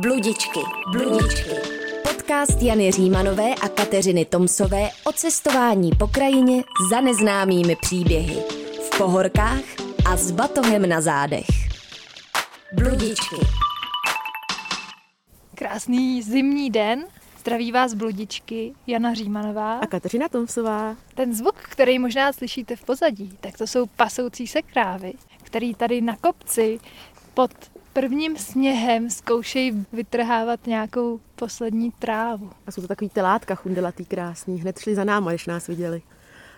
Bludičky, bludičky. Podcast Jany Římanové a Kateřiny Tomsové o cestování po krajině za neznámými příběhy. V pohorkách a s batohem na zádech. Bludičky. Krásný zimní den. Zdraví vás bludičky Jana Římanová. A Kateřina Tomsová. Ten zvuk, který možná slyšíte v pozadí, tak to jsou pasoucí se krávy, který tady na kopci pod prvním sněhem zkoušejí vytrhávat nějakou poslední trávu. A jsou to takový telátka chundelatý krásný. Hned šli za náma, když nás viděli.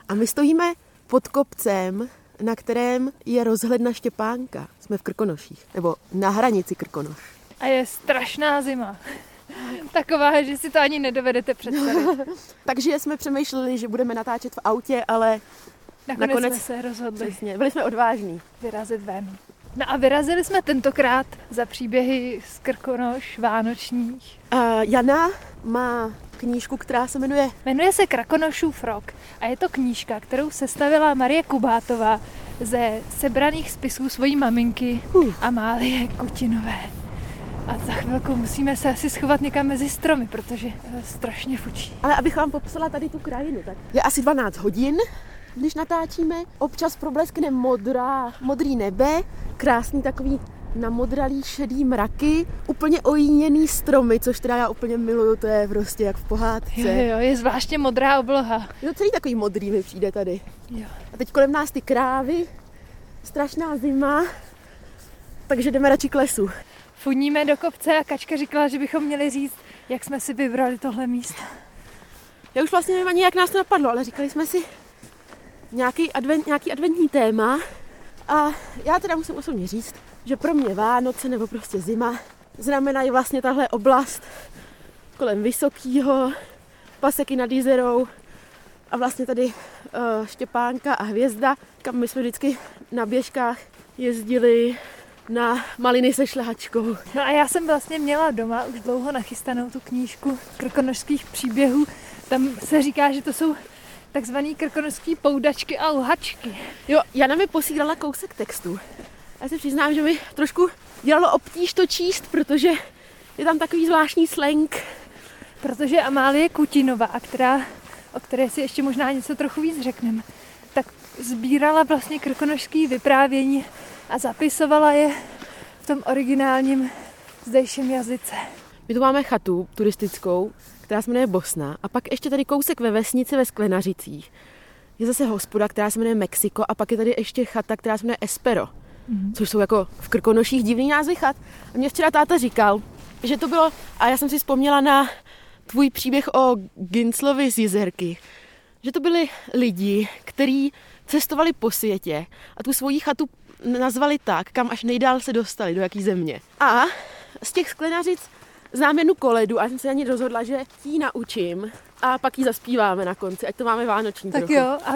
A my stojíme pod kopcem, na kterém je rozhledna Štěpánka. Jsme v Krkonoších, nebo na hranici Krkonoš. A je strašná zima. Taková, že si to ani nedovedete představit. Takže jsme přemýšleli, že budeme natáčet v autě, ale Nakonec, Nakonec- jsme se rozhodli přesně, byli jsme odvážní. vyrazit ven. No a vyrazili jsme tentokrát za příběhy z Krkonoš vánočních. A Jana má knížku, která se jmenuje Jmenuje se Krakonošův rok a je to knížka, kterou sestavila Marie Kubátová ze sebraných spisů svojí maminky Uh. Amálie Kutinové. A za chvilku musíme se asi schovat někam mezi stromy, protože eh, strašně fučí. Ale abych vám popsala tady tu krajinu, tak je asi 12 hodin, když natáčíme. Občas probleskne modrá, modrý nebe, krásný takový namodralý šedý mraky, úplně ojíněný stromy, což teda já úplně miluju, to je prostě jak v pohádce. Jo, jo, je zvláště modrá obloha. Jo, celý takový modrý mi přijde tady. Jo. A teď kolem nás ty krávy, strašná zima, takže jdeme radši k lesu. Funíme do kopce a Kačka říkala, že bychom měli říct, jak jsme si vybrali tohle místo. Já už vlastně nevím ani, jak nás to napadlo, ale říkali jsme si nějaký, advent, nějaký adventní téma a já teda musím osobně říct, že pro mě Vánoce nebo prostě zima znamenají vlastně tahle oblast kolem Vysokýho, Paseky nad Jizerou a vlastně tady uh, Štěpánka a Hvězda, kam my jsme vždycky na běžkách jezdili na maliny se šlehačkou. No a já jsem vlastně měla doma už dlouho nachystanou tu knížku krkonožských příběhů. Tam se říká, že to jsou takzvaný krkonožský poudačky a lhačky. Jo, Jana mi posílala kousek textu. Já se přiznám, že mi trošku dělalo obtíž to číst, protože je tam takový zvláštní slang. Protože Amálie Kutinová, která, o které si ještě možná něco trochu víc řekneme, tak sbírala vlastně krkonožský vyprávění a zapisovala je v tom originálním zdejším jazyce. My tu máme chatu turistickou, která se jmenuje Bosna. A pak ještě tady kousek ve vesnici ve Sklenařicích. Je zase hospoda, která se jmenuje Mexiko a pak je tady ještě chata, která se jmenuje Espero. Mhm. Což jsou jako v Krkonoších divný názvy chat. A mě včera táta říkal, že to bylo, a já jsem si vzpomněla na tvůj příběh o Ginslovi z Jizerky, že to byli lidi, kteří cestovali po světě a tu svoji chatu nazvali tak, kam až nejdál se dostali, do jaký země. A z těch sklenařic znám jednu koledu a já jsem se ani rozhodla, že ji naučím a pak ji zaspíváme na konci, ať to máme vánoční Tak trochu. jo, a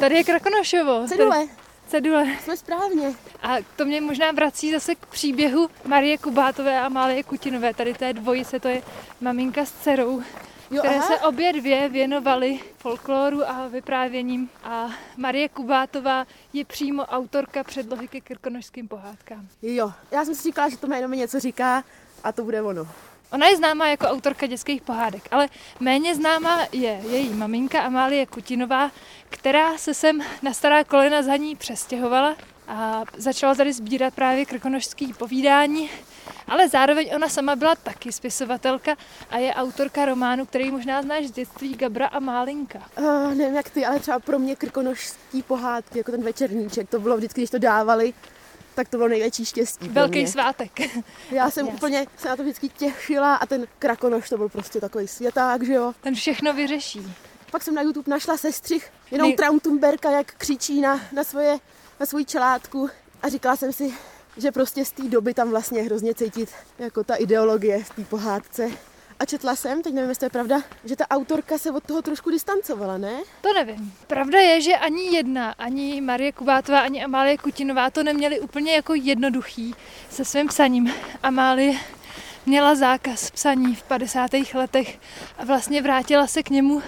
tady je Krakonošovo. Cedule, Cedule. jsme správně. A to mě možná vrací zase k příběhu Marie Kubátové a Málie Kutinové. Tady té dvojice, to je maminka s dcerou, Jo, které aha. se obě dvě věnovaly folkloru a vyprávěním. A Marie Kubátová je přímo autorka předlohy ke krkonožským pohádkám. Jo, já jsem si říkala, že to jméno mi něco říká a to bude ono. Ona je známá jako autorka dětských pohádek, ale méně známá je její maminka Amálie Kutinová, která se sem na stará kolena za ní přestěhovala a začala tady sbírat právě krkonožský povídání, ale zároveň ona sama byla taky spisovatelka a je autorka románu, který možná znáš z dětství Gabra a Málinka. Uh, nevím jak ty, ale třeba pro mě krkonožský pohádky, jako ten večerníček, to bylo vždycky, když to dávali, tak to bylo největší štěstí Velký mě. svátek. Já jsem Jasně. úplně se na to vždycky těšila a ten krakonoš to byl prostě takový světák, že jo. Ten všechno vyřeší. Pak jsem na YouTube našla sestřih, jenom Nej- Traumtumberka, jak křičí na, na, svoje, na svoji čelátku a říkala jsem si, že prostě z té doby tam vlastně hrozně cítit jako ta ideologie v té pohádce. A četla jsem, teď nevím, jestli to je pravda, že ta autorka se od toho trošku distancovala, ne? To nevím. Pravda je, že ani jedna, ani Marie Kubátová, ani Amálie Kutinová to neměli úplně jako jednoduchý se svým psaním. Amálie měla zákaz psaní v 50. letech a vlastně vrátila se k němu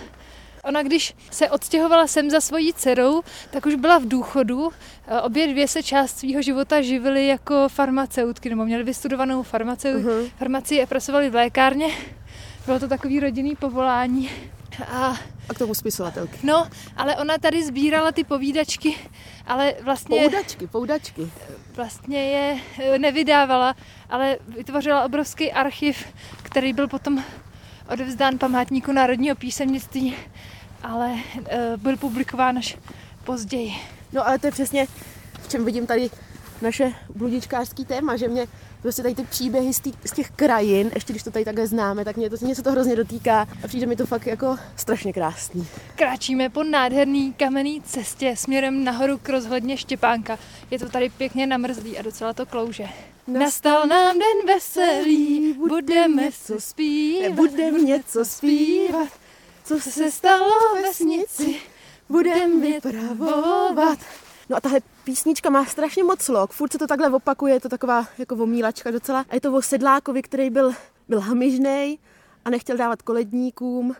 ona když se odstěhovala sem za svojí dcerou, tak už byla v důchodu. Eh, obě dvě se část svého života živily jako farmaceutky, nebo měly vystudovanou farmaceu- uh-huh. farmacii a pracovali v lékárně. Bylo to takový rodinný povolání. A, a k tomu spisovatelky. No, ale ona tady sbírala ty povídačky, ale vlastně... Poudačky, poudačky. Vlastně je eh, nevydávala, ale vytvořila obrovský archiv, který byl potom odevzdán památníku národního písemnictví, ale uh, byl publikován až později. No ale to je přesně, v čem vidím tady naše bludičkářský téma, že mě prostě tady ty příběhy z, tý, z těch krajin, ještě když to tady takhle známe, tak mě to, mě se to hrozně dotýká a přijde mi to fakt jako strašně krásný. Kráčíme po nádherný kamenný cestě směrem nahoru k rozhledně Štěpánka. Je to tady pěkně namrzlý a docela to klouže. Nastal nám den veselý, budeme co zpívat, budeme něco zpívat, co se stalo ve vesnici, budeme vypravovat. No a tahle písnička má strašně moc slok, furt se to takhle opakuje, je to taková jako omílačka docela. A je to o sedlákovi, který byl, byl hamižnej a nechtěl dávat koledníkům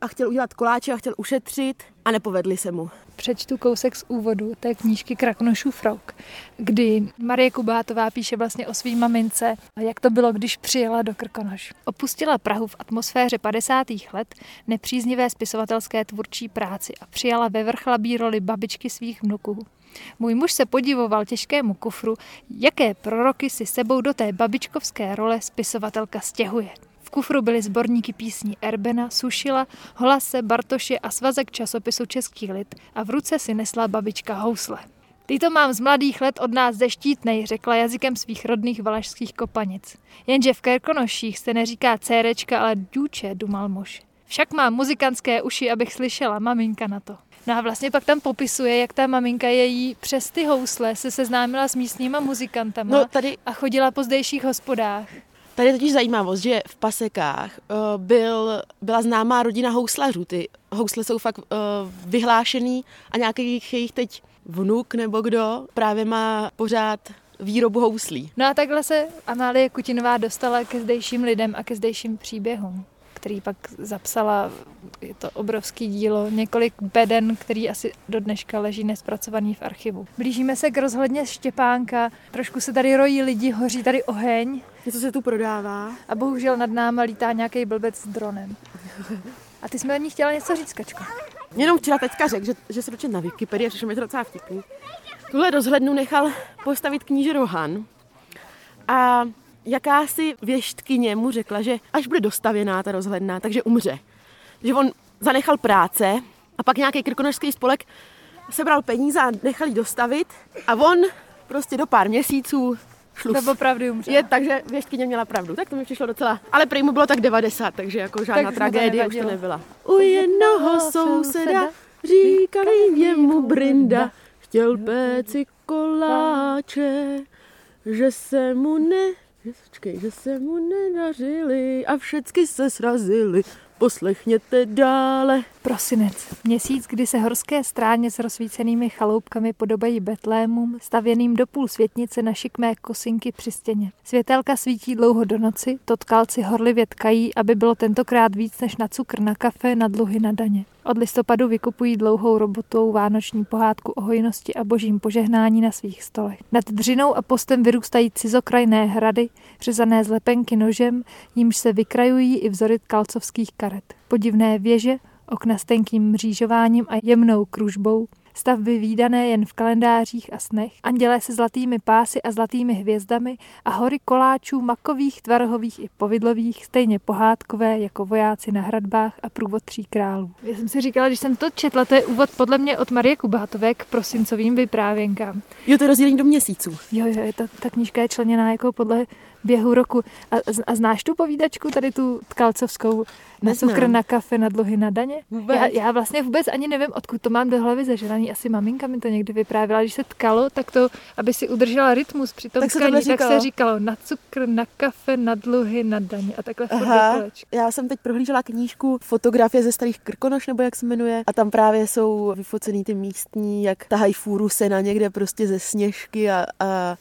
a chtěl udělat koláče a chtěl ušetřit a nepovedli se mu. Přečtu kousek z úvodu té knížky Krakonošův rok, kdy Marie Kubátová píše vlastně o svý mamince, jak to bylo, když přijela do Krkonoš. Opustila Prahu v atmosféře 50. let nepříznivé spisovatelské tvůrčí práci a přijala ve vrchlabí roli babičky svých vnuků. Můj muž se podivoval těžkému kufru, jaké proroky si sebou do té babičkovské role spisovatelka stěhuje. V kufru byly sborníky písní Erbena, Sušila, Holase, Bartoše a svazek časopisu Český lid a v ruce si nesla babička housle. Tyto mám z mladých let od nás ze Štítnej, řekla jazykem svých rodných valašských kopanic. Jenže v Kerkonoších se neříká cérečka, ale důče, dumal muž. Však mám muzikantské uši, abych slyšela, maminka na to. No a vlastně pak tam popisuje, jak ta maminka její přes ty housle se seznámila s místníma muzikantama no, tady... a chodila po zdejších hospodách. Tady je totiž zajímavost, že v Pasekách uh, byl, byla známá rodina houslařů. Ty housle jsou fakt uh, vyhlášený a nějaký jejich teď vnuk nebo kdo právě má pořád výrobu houslí. No a takhle se Amálie Kutinová dostala ke zdejším lidem a ke zdejším příběhům který pak zapsala, je to obrovský dílo, několik beden, který asi do dneška leží nespracovaný v archivu. Blížíme se k rozhledně Štěpánka, trošku se tady rojí lidi, hoří tady oheň. Něco se tu prodává. A bohužel nad náma lítá nějaký blbec s dronem. A ty jsme od ní chtěla něco říct, Kačko. Jenom včera teďka řekl, že, že se dočet na Wikipedii, a mi to docela vtipný. Tuhle rozhlednu nechal postavit kníže Rohan. A jakási věštkyně mu řekla, že až bude dostavěná ta rozhledna, takže umře. Že on zanechal práce a pak nějaký krkonožský spolek sebral peníze a nechal ji dostavit a on prostě do pár měsíců šlus. To opravdu umře. Je, takže věštkyně měla pravdu. Tak to mi přišlo docela. Ale prý mu bylo tak 90, takže jako žádná tak tragédie už to nebyla. U jednoho souseda říkali jemu Brinda, chtěl péci koláče, že se mu ne že, počkej, že se mu nedařili a všecky se srazili. Poslechněte dále. Prosinec. Měsíc, kdy se horské stráně s rozsvícenými chaloupkami podobají betlémům, stavěným do půl světnice na šikmé kosinky při stěně. Světelka svítí dlouho do noci, totkalci horlivě tkají, aby bylo tentokrát víc než na cukr na kafe, na dluhy na daně. Od listopadu vykupují dlouhou robotou vánoční pohádku o hojnosti a božím požehnání na svých stolech. Nad dřinou a postem vyrůstají cizokrajné hrady, řezané z lepenky nožem, jimž se vykrajují i vzory kalcovských karet. Podivné věže, okna s tenkým mřížováním a jemnou kružbou, stavby výdané jen v kalendářích a snech, andělé se zlatými pásy a zlatými hvězdami a hory koláčů makových, tvarhových i povidlových, stejně pohádkové jako vojáci na hradbách a průvod tří králů. Já jsem si říkala, když jsem to četla, to je úvod podle mě od Marie Kubátové k prosincovým vyprávěnkám. Jo, to je rozdělení do měsíců. Jo, jo, ta, ta knížka je členěná jako podle běhu roku. A, a znáš tu povídačku, tady tu tkalcovskou, na cukr, na kafe, na dluhy, na daně? Já, já vlastně vůbec ani nevím, odkud to mám do hlavy zažraný. Asi maminka mi to někdy vyprávěla. Když se tkalo, tak to, aby si udržela rytmus při tom tak tkaní, se tak se říkalo na cukr, na kafe, na dluhy, na daně a takhle Aha, Já jsem teď prohlížela knížku Fotografie ze starých Krkonoš, nebo jak se jmenuje, a tam právě jsou vyfocený ty místní, jak tahají fůru se na někde prostě ze sněžky a, a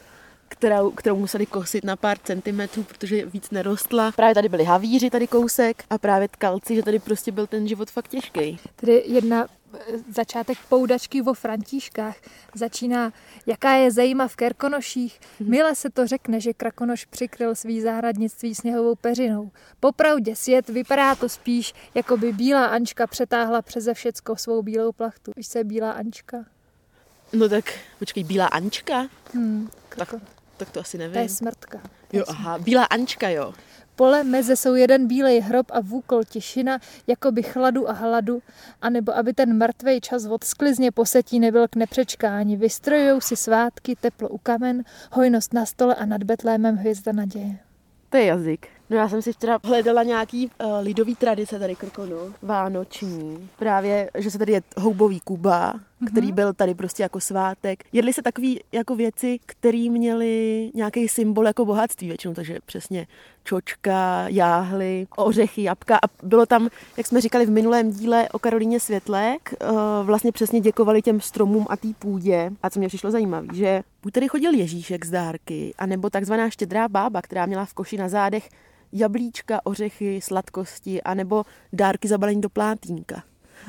kterou, kterou museli kosit na pár centimetrů, protože víc nerostla. Právě tady byli havíři, tady kousek a právě tkalci, že tady prostě byl ten život fakt těžký. Tedy jedna eh, začátek poudačky o Františkách. Začíná, jaká je zajíma v Kerkonoších. Mile se to řekne, že Krakonoš přikryl svý zahradnictví sněhovou peřinou. Popravdě svět vypadá to spíš, jako by bílá Ančka přetáhla přeze všecko svou bílou plachtu. Víš, co je bílá Ančka? No tak, počkej, Bílá Ančka? Hmm, Tak, tak to asi nevím. to je smrtka. Jo, aha, Bílá Ančka, jo. Pole meze jsou jeden bílej hrob a vůkol těšina, jako by chladu a hladu, anebo aby ten mrtvej čas od sklizně posetí nebyl k nepřečkání. Vystrojujou si svátky, teplo u kamen, hojnost na stole a nad Betlémem hvězda naděje. To je jazyk. No já jsem si včera hledala nějaký uh, lidový tradice tady Krkonu, vánoční. Právě, že se tady je houbový Kuba. Který byl tady prostě jako svátek. Jedli se takové jako věci, které měly nějaký symbol jako bohatství většinou, takže přesně čočka, jáhly, ořechy, jabka a bylo tam, jak jsme říkali v minulém díle o Karolíně Světlek, uh, vlastně přesně děkovali těm stromům a té půdě. A co mě přišlo zajímavé, že buď tady chodil Ježíšek z dárky, anebo takzvaná štědrá bába, která měla v koši na zádech jablíčka, ořechy, sladkosti, anebo dárky zabalení do plátínka.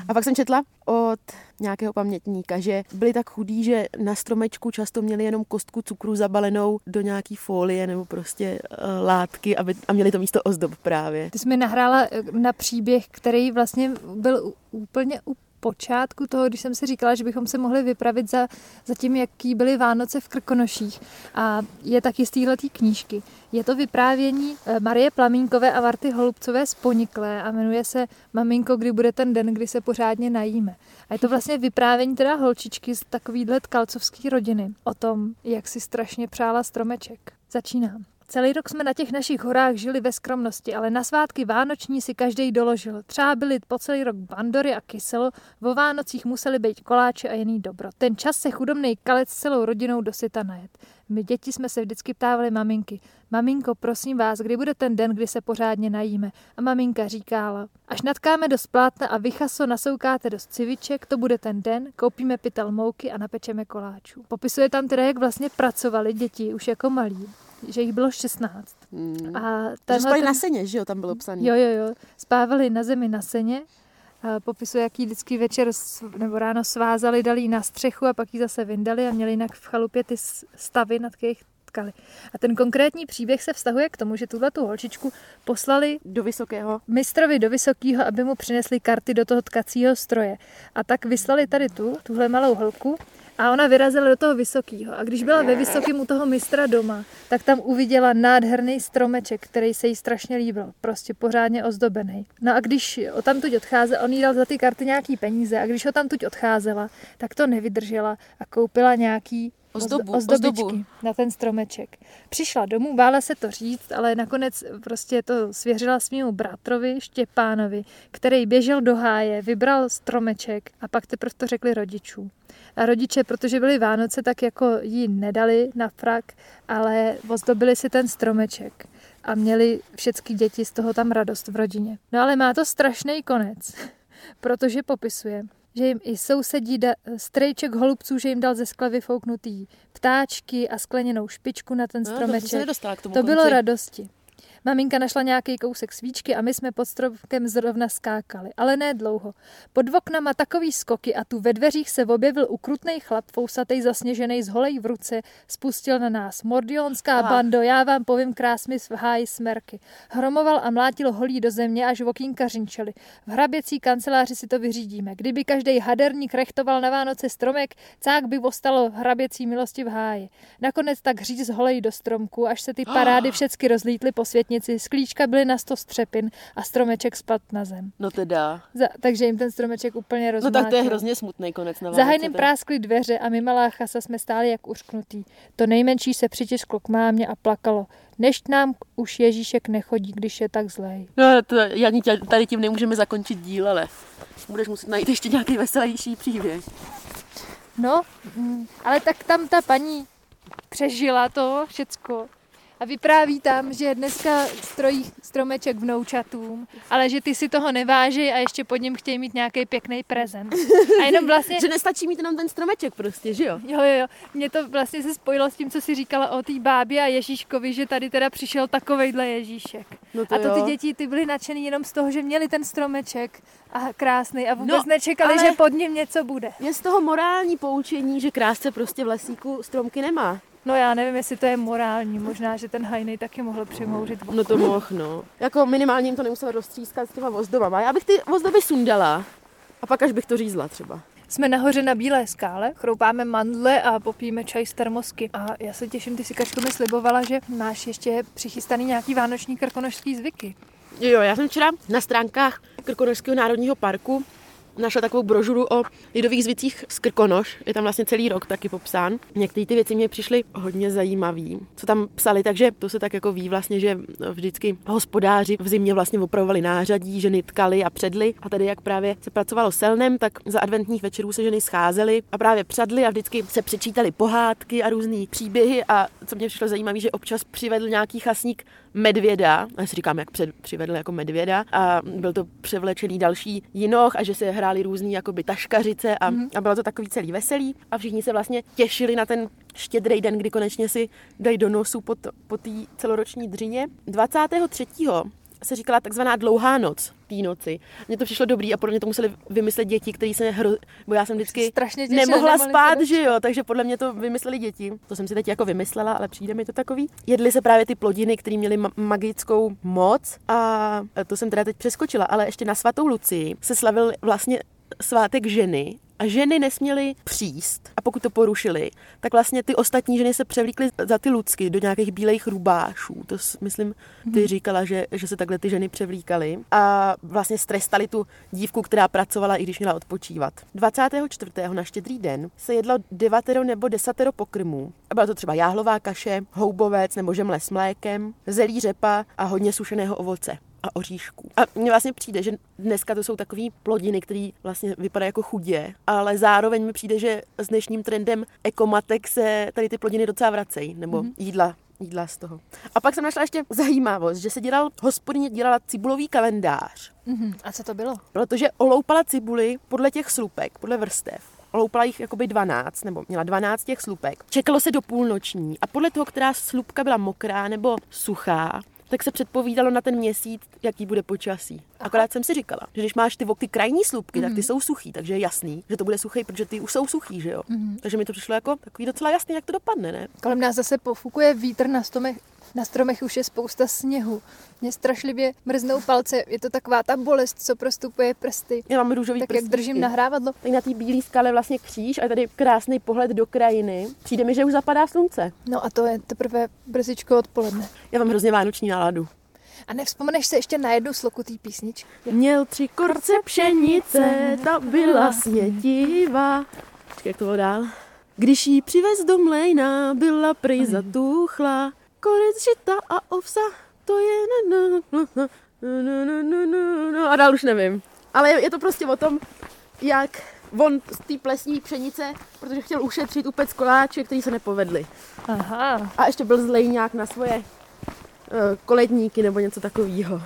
A pak jsem četla od nějakého pamětníka, že byli tak chudí, že na stromečku často měli jenom kostku cukru zabalenou do nějaký folie nebo prostě uh, látky aby, a měli to místo ozdob právě. Ty jsi mi nahrála eh, na příběh, který vlastně byl úplně u počátku toho, když jsem si říkala, že bychom se mohli vypravit za, za tím, jaký byly Vánoce v Krkonoších. A je taky z téhletý knížky. Je to vyprávění eh, Marie Plamínkové a Varty Holubcové z Poniklé a jmenuje se Maminko, kdy bude ten den, kdy se pořádně najíme. A je to vlastně vyprávění teda holčičky z takovýhle tkalcovský rodiny o tom, jak si strašně přála stromeček. Začínám. Celý rok jsme na těch našich horách žili ve skromnosti, ale na svátky vánoční si každý doložil. Třeba byli po celý rok bandory a kyselo, vo Vánocích museli být koláče a jiný dobro. Ten čas se chudobný kalec s celou rodinou dosyta najet. My děti jsme se vždycky ptávali maminky, maminko, prosím vás, kdy bude ten den, kdy se pořádně najíme? A maminka říkala, až natkáme do splátna a vychaso nasoukáte do civiček, to bude ten den, koupíme pytel mouky a napečeme koláčů. Popisuje tam teda, jak vlastně pracovali děti už jako malí že jich bylo 16. Hmm. A že spali ten... na seně, že jo, tam bylo psané. Jo, jo, jo. Spávali na zemi na seně. A popisuje, jaký vždycky večer nebo ráno svázali, dali na střechu a pak ji zase vyndali a měli jinak v chalupě ty stavy, nad kterých tkali. A ten konkrétní příběh se vztahuje k tomu, že tuhle tu holčičku poslali do vysokého mistrovi do vysokého, aby mu přinesli karty do toho tkacího stroje. A tak vyslali tady tu, tuhle malou holku, a ona vyrazila do toho vysokého. A když byla ve vysokém u toho mistra doma, tak tam uviděla nádherný stromeček, který se jí strašně líbil. Prostě pořádně ozdobený. No a když o tam tuď odcházela, on jí dal za ty karty nějaký peníze a když o tam tuď odcházela, tak to nevydržela a koupila nějaký Ozdobu, ozdobičky ozdobu. na ten stromeček. Přišla domů, bála se to říct, ale nakonec prostě to svěřila svýmu bratrovi Štěpánovi, který běžel do háje, vybral stromeček a pak teprve to řekli rodičů. A rodiče, protože byly Vánoce, tak jako jí nedali na frak, ale ozdobili si ten stromeček a měli všechny děti z toho tam radost v rodině. No ale má to strašný konec, protože popisuje, že jim i sousedí da, strejček holubců, že jim dal ze skla vyfouknutý ptáčky a skleněnou špičku na ten stromeček. No, to, k tomu to bylo radosti. Maminka našla nějaký kousek svíčky a my jsme pod stromkem zrovna skákali, ale ne dlouho. Pod oknama takový skoky a tu ve dveřích se objevil ukrutnej chlap, fousatej zasněžený z holej v ruce, spustil na nás. Mordionská Aha. bando, já vám povím krásmi v háji smerky. Hromoval a mlátil holí do země, až okýnka řinčeli. V hraběcí kanceláři si to vyřídíme. Kdyby každý haderník rechtoval na Vánoce stromek, cák by ostalo hraběcí milosti v háji. Nakonec tak říz holej do stromku, až se ty parády všecky rozlítly po světnici. Sklíčka byly na sto střepin a stromeček spadl na zem. No teda. Za, takže jim ten stromeček úplně No rozmlátil. tak to je hrozně smutný konec na Za Vánoce, je- práskly dveře a my malá chasa jsme stáli jak uřknutý. To nejmenší se přitisklo k mámě a plakalo. Než nám už Ježíšek nechodí, když je tak zlej. No, to, Janí, tě- tady tím nemůžeme zakončit díl, ale budeš muset najít ještě nějaký veselější příběh. No, mm, ale tak tam ta paní přežila to všecko. A vypráví tam, že dneska strojí stromeček vnoučatům, ale že ty si toho neváží a ještě pod ním chtějí mít nějaký pěkný prezent. A jenom vlastně... že nestačí mít jenom ten stromeček prostě, že jo? Jo, jo, jo. Mě to vlastně se spojilo s tím, co si říkala o té bábě a Ježíškovi, že tady teda přišel takovejhle Ježíšek. No to a to jo. ty děti, ty byly nadšený jenom z toho, že měli ten stromeček a krásný a vůbec No, nečekali, ale- že pod ním něco bude. Je z toho morální poučení, že krásce prostě v lesíku stromky nemá. No já nevím, jestli to je morální, možná, že ten hajnej taky mohl přimouřit. No to mohl, no. Jako minimálně jim to nemusela roztřískat s těma vozdobama. Já bych ty vozdoby sundala a pak až bych to řízla třeba. Jsme nahoře na Bílé skále, chroupáme mandle a popijeme čaj z termosky. A já se těším, ty si Kačko mi slibovala, že máš ještě přichystaný nějaký vánoční krkonožský zvyky. Jo, já jsem včera na stránkách Krkonošského národního parku našla takovou brožuru o lidových zvicích z Krkonoš. Je tam vlastně celý rok taky popsán. Některé ty věci mě přišly hodně zajímavé. Co tam psali, takže to se tak jako ví vlastně, že vždycky hospodáři v zimě vlastně opravovali nářadí, ženy tkali a předli. A tady jak právě se pracovalo selnem, tak za adventních večerů se ženy scházely a právě předli a vždycky se přečítali pohádky a různé příběhy. A co mě přišlo zajímavé, že občas přivedl nějaký chasník medvěda, já si říkám, jak před, přivedl jako medvěda, a byl to převlečený další jinoch a že se hráli různý jakoby taškařice a, mm-hmm. a bylo to takový celý veselý a všichni se vlastně těšili na ten štědrý den, kdy konečně si dají do nosu po té celoroční dřině. 23 se říkala takzvaná dlouhá noc té noci. Mně to přišlo dobrý a podle mě to museli vymyslet děti, který se hro... bo já jsem vždycky Strašně těšila, nemohla spát, že jo, takže podle mě to vymysleli děti. To jsem si teď jako vymyslela, ale přijde mi to takový. Jedly se právě ty plodiny, které měly ma- magickou moc a to jsem teda teď přeskočila, ale ještě na svatou Lucii se slavil vlastně svátek ženy a ženy nesměly příst a pokud to porušili, tak vlastně ty ostatní ženy se převlíkly za ty lucky do nějakých bílejch rubášů. To myslím, ty říkala, že, že se takhle ty ženy převlíkaly a vlastně strestali tu dívku, která pracovala, i když měla odpočívat. 24. na štědrý den se jedlo devatero nebo desatero pokrmů. A byla to třeba jáhlová kaše, houbovec nebo žemle s mlékem, zelí řepa a hodně sušeného ovoce a oříšků. A mně vlastně přijde, že dneska to jsou takové plodiny, které vlastně vypadají jako chudě, ale zároveň mi přijde, že s dnešním trendem ekomatek se tady ty plodiny docela vracejí, nebo mm-hmm. jídla jídla z toho. A pak jsem našla ještě zajímavost, že se dělal, hospodyně dělala cibulový kalendář, Mhm. A co to bylo? protože oloupala cibuli podle těch slupek, podle vrstev. Oloupala jich jakoby 12, nebo měla 12 těch slupek. Čekalo se do půlnoční a podle toho, která slupka byla mokrá nebo suchá, tak se předpovídalo na ten měsíc, jaký bude počasí. Akorát jsem si říkala, že když máš ty, ty krajní slupky, mm-hmm. tak ty jsou suchý, takže je jasný, že to bude suchý, protože ty už jsou suchý, že jo. Mm-hmm. Takže mi to přišlo jako takový docela jasný, jak to dopadne, ne? Kolem nás zase pofukuje vítr na stromech, na stromech už je spousta sněhu. Mě strašlivě mrznou palce, je to taková ta bolest, co prostupuje prsty. Já mám růžový Tak jak držím nahrávadlo. Tak na té bílé skale vlastně kříž a tady krásný pohled do krajiny. Přijde mi, že už zapadá slunce. No a to je teprve brzičko odpoledne. Já mám hrozně vánoční náladu. A nevzpomeneš se ještě na jednu sloku té písničky? Měl tři korce pšenice, ta byla snětivá. Počkej, jak to bylo dál? Když jí přivez do mlejna, byla prý zatuchla konec žita a ovsa, to je na, na, na, na, na, na, na, a dál už nevím. Ale je, to prostě o tom, jak on z té plesní pšenice, protože chtěl ušetřit upec koláče, který se nepovedli. Aha. A ještě byl zlej nějak na svoje uh, koledníky nebo něco takového.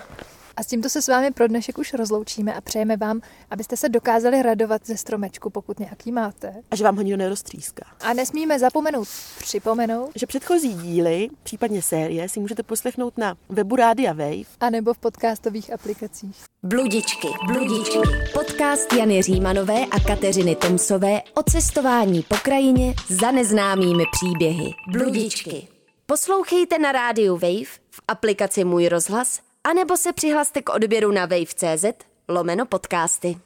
A s tímto se s vámi pro dnešek už rozloučíme a přejeme vám, abyste se dokázali radovat ze stromečku, pokud nějaký máte. A že vám ho nikdo neroztříská. A nesmíme zapomenout připomenout, že předchozí díly, případně série, si můžete poslechnout na webu Rádia Wave. anebo v podcastových aplikacích. Bludičky, bludičky. Podcast Jany Římanové a Kateřiny Tomsové o cestování po krajině za neznámými příběhy. Bludičky. Poslouchejte na rádiu Wave, v aplikaci Můj rozhlas, anebo se přihlaste k odběru na wave.cz lomeno podcasty.